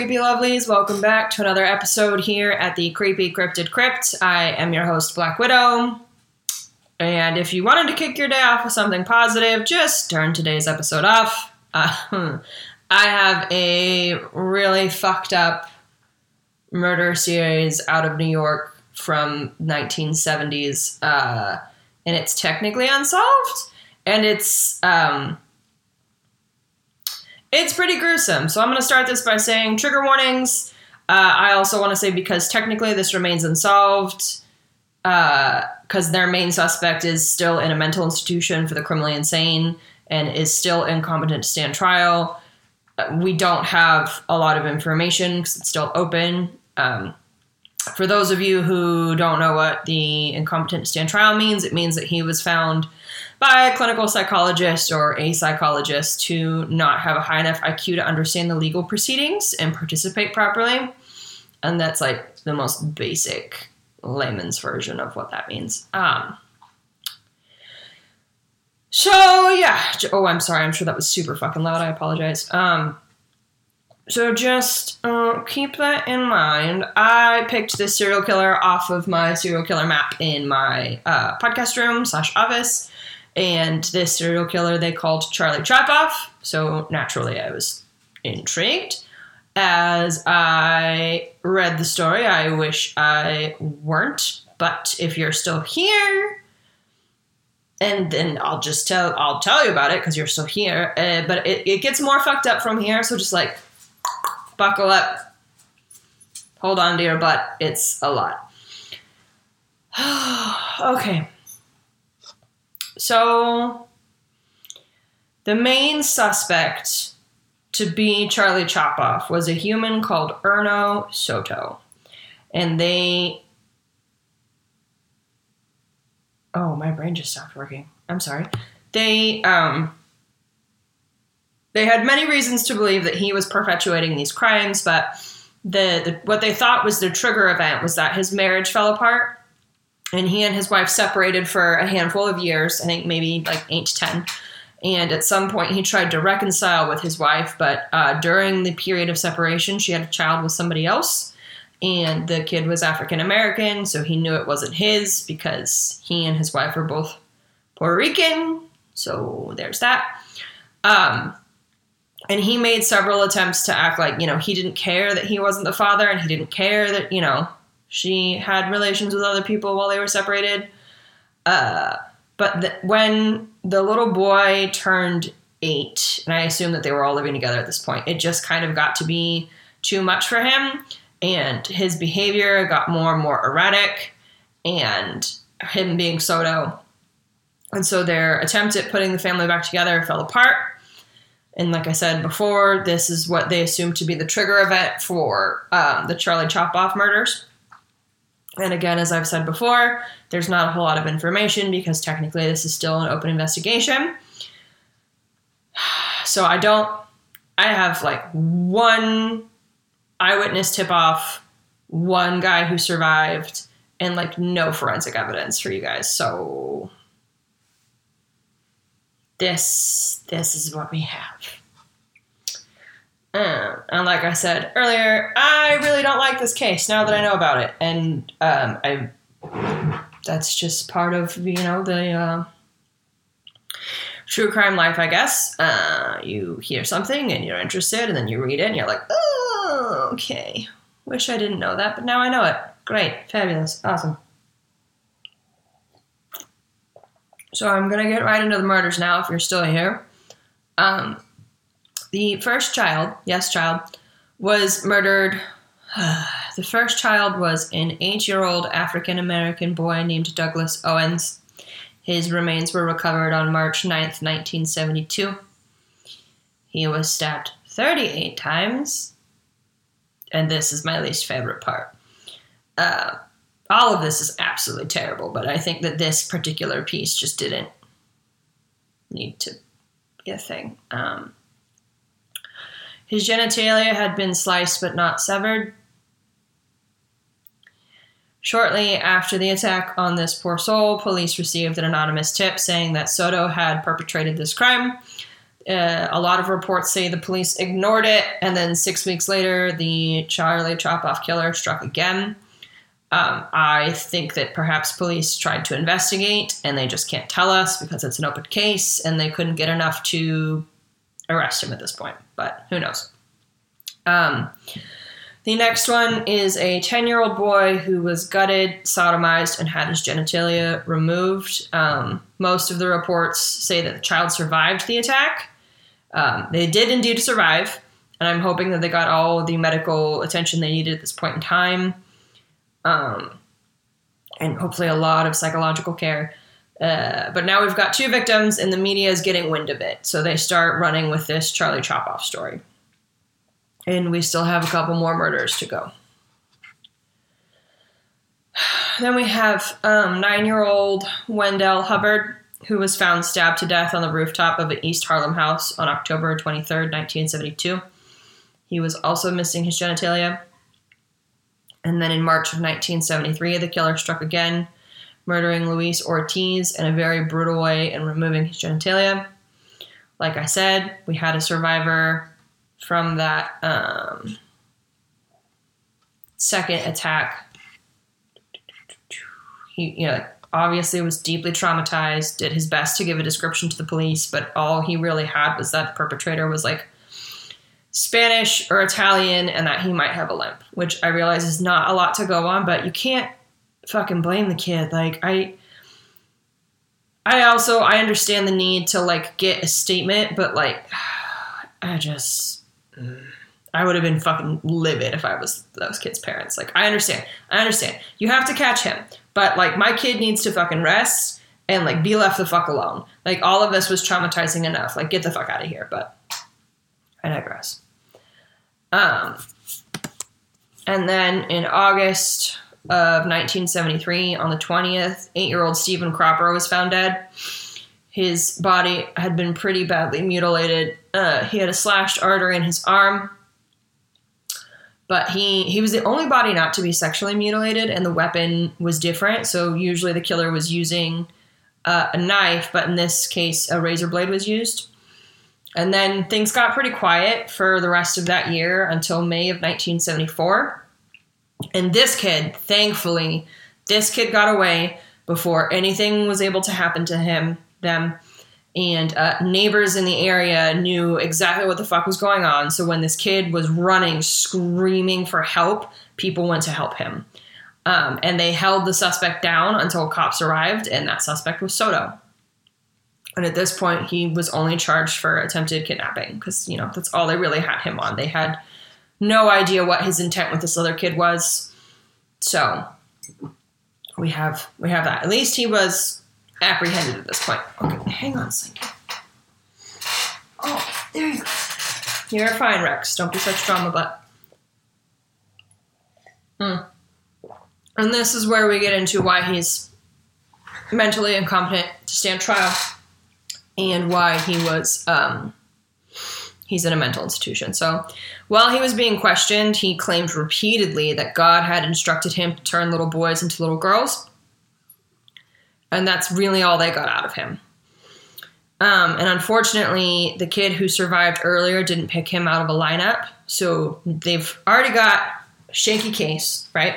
creepy lovelies. Welcome back to another episode here at the Creepy Cryptid Crypt. I am your host, Black Widow. And if you wanted to kick your day off with something positive, just turn today's episode off. Uh, I have a really fucked up murder series out of New York from 1970s, uh, and it's technically unsolved, and it's um, it's pretty gruesome. So I'm going to start this by saying trigger warnings. Uh, I also want to say because technically this remains unsolved, because uh, their main suspect is still in a mental institution for the criminally insane and is still incompetent to stand trial. Uh, we don't have a lot of information because it's still open. Um, for those of you who don't know what the incompetent to stand trial means, it means that he was found by a clinical psychologist or a psychologist to not have a high enough IQ to understand the legal proceedings and participate properly. And that's like the most basic layman's version of what that means. Um, so yeah. Oh, I'm sorry. I'm sure that was super fucking loud. I apologize. Um, so just uh, keep that in mind. I picked this serial killer off of my serial killer map in my uh, podcast room slash office and this serial killer they called Charlie Chop-Off. So naturally, I was intrigued. As I read the story, I wish I weren't, but if you're still here, and then I'll just tell I'll tell you about it because you're still here. Uh, but it, it gets more fucked up from here, so just like buckle up, hold on to your butt. It's a lot. okay. So, the main suspect to be Charlie Chop-Off was a human called Erno Soto. And they. Oh, my brain just stopped working. I'm sorry. They, um, they had many reasons to believe that he was perpetuating these crimes, but the, the what they thought was the trigger event was that his marriage fell apart and he and his wife separated for a handful of years i think maybe like 8 to 10 and at some point he tried to reconcile with his wife but uh, during the period of separation she had a child with somebody else and the kid was african american so he knew it wasn't his because he and his wife were both puerto rican so there's that. Um, and he made several attempts to act like you know he didn't care that he wasn't the father and he didn't care that you know she had relations with other people while they were separated. Uh, but the, when the little boy turned eight, and I assume that they were all living together at this point, it just kind of got to be too much for him, and his behavior got more and more erratic, and him being Soto. And so their attempt at putting the family back together fell apart. And like I said before, this is what they assumed to be the trigger event for um, the Charlie Chop-Off murders. And again, as I've said before, there's not a whole lot of information because technically this is still an open investigation. So I don't, I have like one eyewitness tip off, one guy who survived, and like no forensic evidence for you guys. So this, this is what we have. Um, and like I said earlier, I really don't like this case now that I know about it, and um, I that's just part of you know the uh, true crime life, I guess. Uh, you hear something and you're interested, and then you read it, and you're like, oh, okay. Wish I didn't know that, but now I know it. Great, fabulous, awesome. So I'm gonna get right into the murders now. If you're still here. Um, the first child, yes, child, was murdered. the first child was an eight year old African American boy named Douglas Owens. His remains were recovered on March 9th, 1972. He was stabbed 38 times. And this is my least favorite part. Uh, all of this is absolutely terrible, but I think that this particular piece just didn't need to be a thing. Um, his genitalia had been sliced but not severed. Shortly after the attack on this poor soul, police received an anonymous tip saying that Soto had perpetrated this crime. Uh, a lot of reports say the police ignored it, and then six weeks later, the Charlie Chop-Off killer struck again. Um, I think that perhaps police tried to investigate and they just can't tell us because it's an open case and they couldn't get enough to arrest him at this point. But who knows? Um, the next one is a 10 year old boy who was gutted, sodomized, and had his genitalia removed. Um, most of the reports say that the child survived the attack. Um, they did indeed survive, and I'm hoping that they got all the medical attention they needed at this point in time um, and hopefully a lot of psychological care. Uh, but now we've got two victims, and the media is getting wind of it. So they start running with this Charlie Chop-Off story. And we still have a couple more murders to go. Then we have um, nine year old Wendell Hubbard, who was found stabbed to death on the rooftop of an East Harlem house on October 23rd, 1972. He was also missing his genitalia. And then in March of 1973, the killer struck again, murdering Luis Ortiz in a very brutal way and removing his genitalia. Like I said, we had a survivor from that um, second attack. He, you know, obviously was deeply traumatized, did his best to give a description to the police, but all he really had was that the perpetrator was like Spanish or Italian and that he might have a limp, which I realize is not a lot to go on, but you can't fucking blame the kid. Like I I also I understand the need to like get a statement, but like I just I would have been fucking livid if I was those kids' parents. Like I understand. I understand. You have to catch him. But like my kid needs to fucking rest and like be left the fuck alone. Like all of this was traumatizing enough. Like get the fuck out of here. But I digress. Um, and then in August of 1973, on the 20th, eight year old Stephen Cropper was found dead. His body had been pretty badly mutilated. Uh, he had a slashed artery in his arm. But he, he was the only body not to be sexually mutilated, and the weapon was different. So, usually the killer was using uh, a knife, but in this case, a razor blade was used. And then things got pretty quiet for the rest of that year until May of 1974. And this kid, thankfully, this kid got away before anything was able to happen to him, them. And uh, neighbors in the area knew exactly what the fuck was going on. So when this kid was running, screaming for help, people went to help him. Um, and they held the suspect down until cops arrived, and that suspect was Soto. And at this point, he was only charged for attempted kidnapping because, you know, that's all they really had him on. They had no idea what his intent with this other kid was. So we have we have that. At least he was apprehended at this point. Okay, hang on, Slinky. Oh, there you go. You're fine, Rex. Don't be such drama butt. Hmm. And this is where we get into why he's mentally incompetent to stand trial and why he was um, he's in a mental institution. So while he was being questioned, he claimed repeatedly that God had instructed him to turn little boys into little girls. And that's really all they got out of him. Um, and unfortunately, the kid who survived earlier didn't pick him out of a lineup. So they've already got a shaky case, right?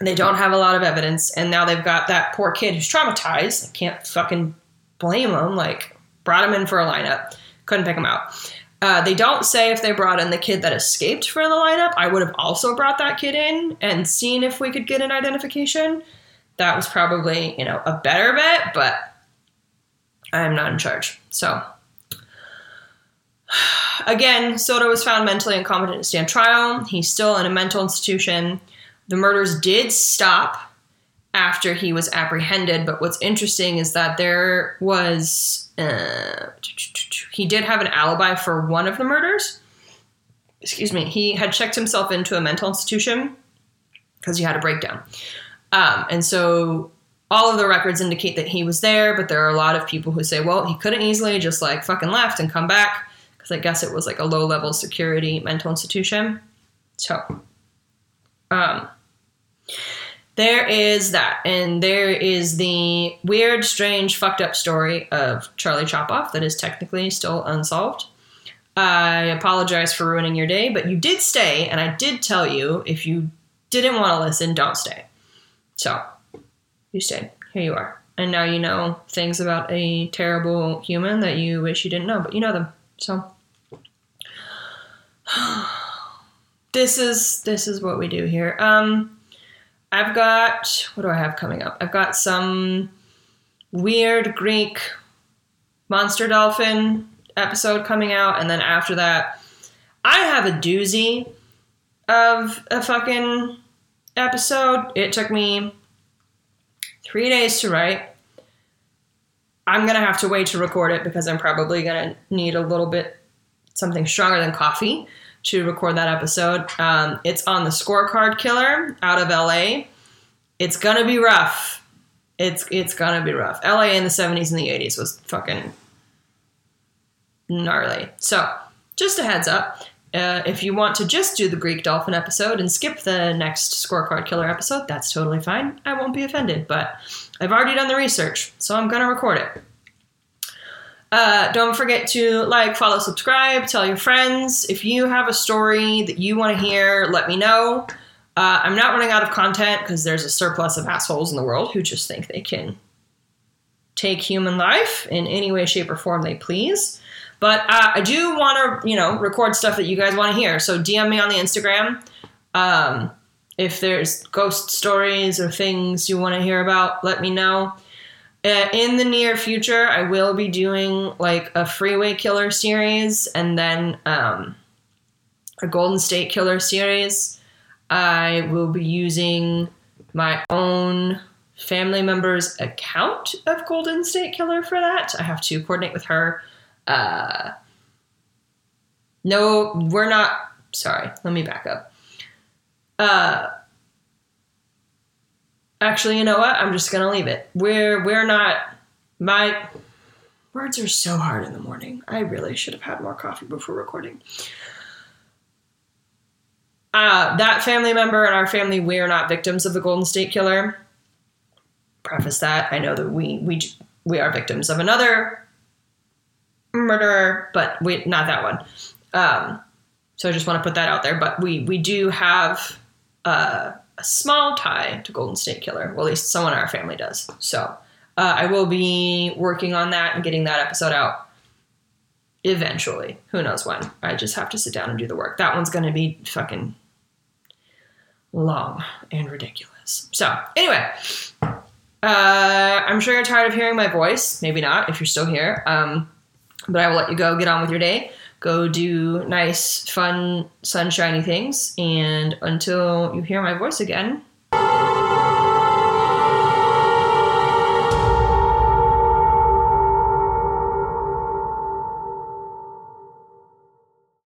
And they don't have a lot of evidence. And now they've got that poor kid who's traumatized. I can't fucking blame them. Like, brought him in for a lineup, couldn't pick him out. Uh, they don't say if they brought in the kid that escaped for the lineup. I would have also brought that kid in and seen if we could get an identification. That was probably, you know, a better bet, but I'm not in charge. So, again, Soto was found mentally incompetent to stand trial. He's still in a mental institution. The murders did stop after he was apprehended. But what's interesting is that there was uh, he did have an alibi for one of the murders. Excuse me. He had checked himself into a mental institution because he had a breakdown, um, and so all of the records indicate that he was there. But there are a lot of people who say, well, he couldn't easily just like fucking left and come back because I guess it was like a low level security mental institution. So, um, there is that, and there is the weird, strange, fucked up story of Charlie Chop-Off that is technically still unsolved. I apologize for ruining your day, but you did stay, and I did tell you if you didn't want to listen, don't stay. So, you stayed. Here you are. And now you know things about a terrible human that you wish you didn't know, but you know them. So, this is this is what we do here. Um I've got what do I have coming up? I've got some weird Greek monster dolphin episode coming out, and then after that, I have a doozy of a fucking episode. It took me three days to write. I'm gonna have to wait to record it because I'm probably gonna need a little bit something stronger than coffee to record that episode. Um, it's on the Scorecard Killer out of LA. It's gonna be rough. It's it's gonna be rough. LA in the 70s and the 80s was fucking gnarly. So just a heads up. Uh, if you want to just do the Greek dolphin episode and skip the next scorecard killer episode, that's totally fine. I won't be offended, but I've already done the research, so I'm going to record it. Uh, don't forget to like, follow, subscribe, tell your friends. If you have a story that you want to hear, let me know. Uh, I'm not running out of content because there's a surplus of assholes in the world who just think they can take human life in any way, shape, or form they please. But uh, I do want to, you know, record stuff that you guys want to hear. So DM me on the Instagram. Um, if there's ghost stories or things you want to hear about, let me know. Uh, in the near future, I will be doing like a freeway killer series and then um, a Golden State killer series. I will be using my own family member's account of Golden State Killer for that. I have to coordinate with her uh, no, we're not. Sorry, let me back up. Uh, actually, you know what? I'm just gonna leave it. We're we're not. My words are so hard in the morning. I really should have had more coffee before recording. Uh, that family member and our family, we are not victims of the Golden State Killer. Preface that I know that we we we are victims of another murderer, but we not that one. Um, so I just want to put that out there. But we we do have uh, a small tie to Golden State Killer. Well, at least someone in our family does. So uh, I will be working on that and getting that episode out eventually. Who knows when? I just have to sit down and do the work. That one's going to be fucking long and ridiculous. So anyway. Uh, I'm sure you're tired of hearing my voice. Maybe not if you're still here. Um, but I will let you go get on with your day. Go do nice, fun, sunshiny things. And until you hear my voice again,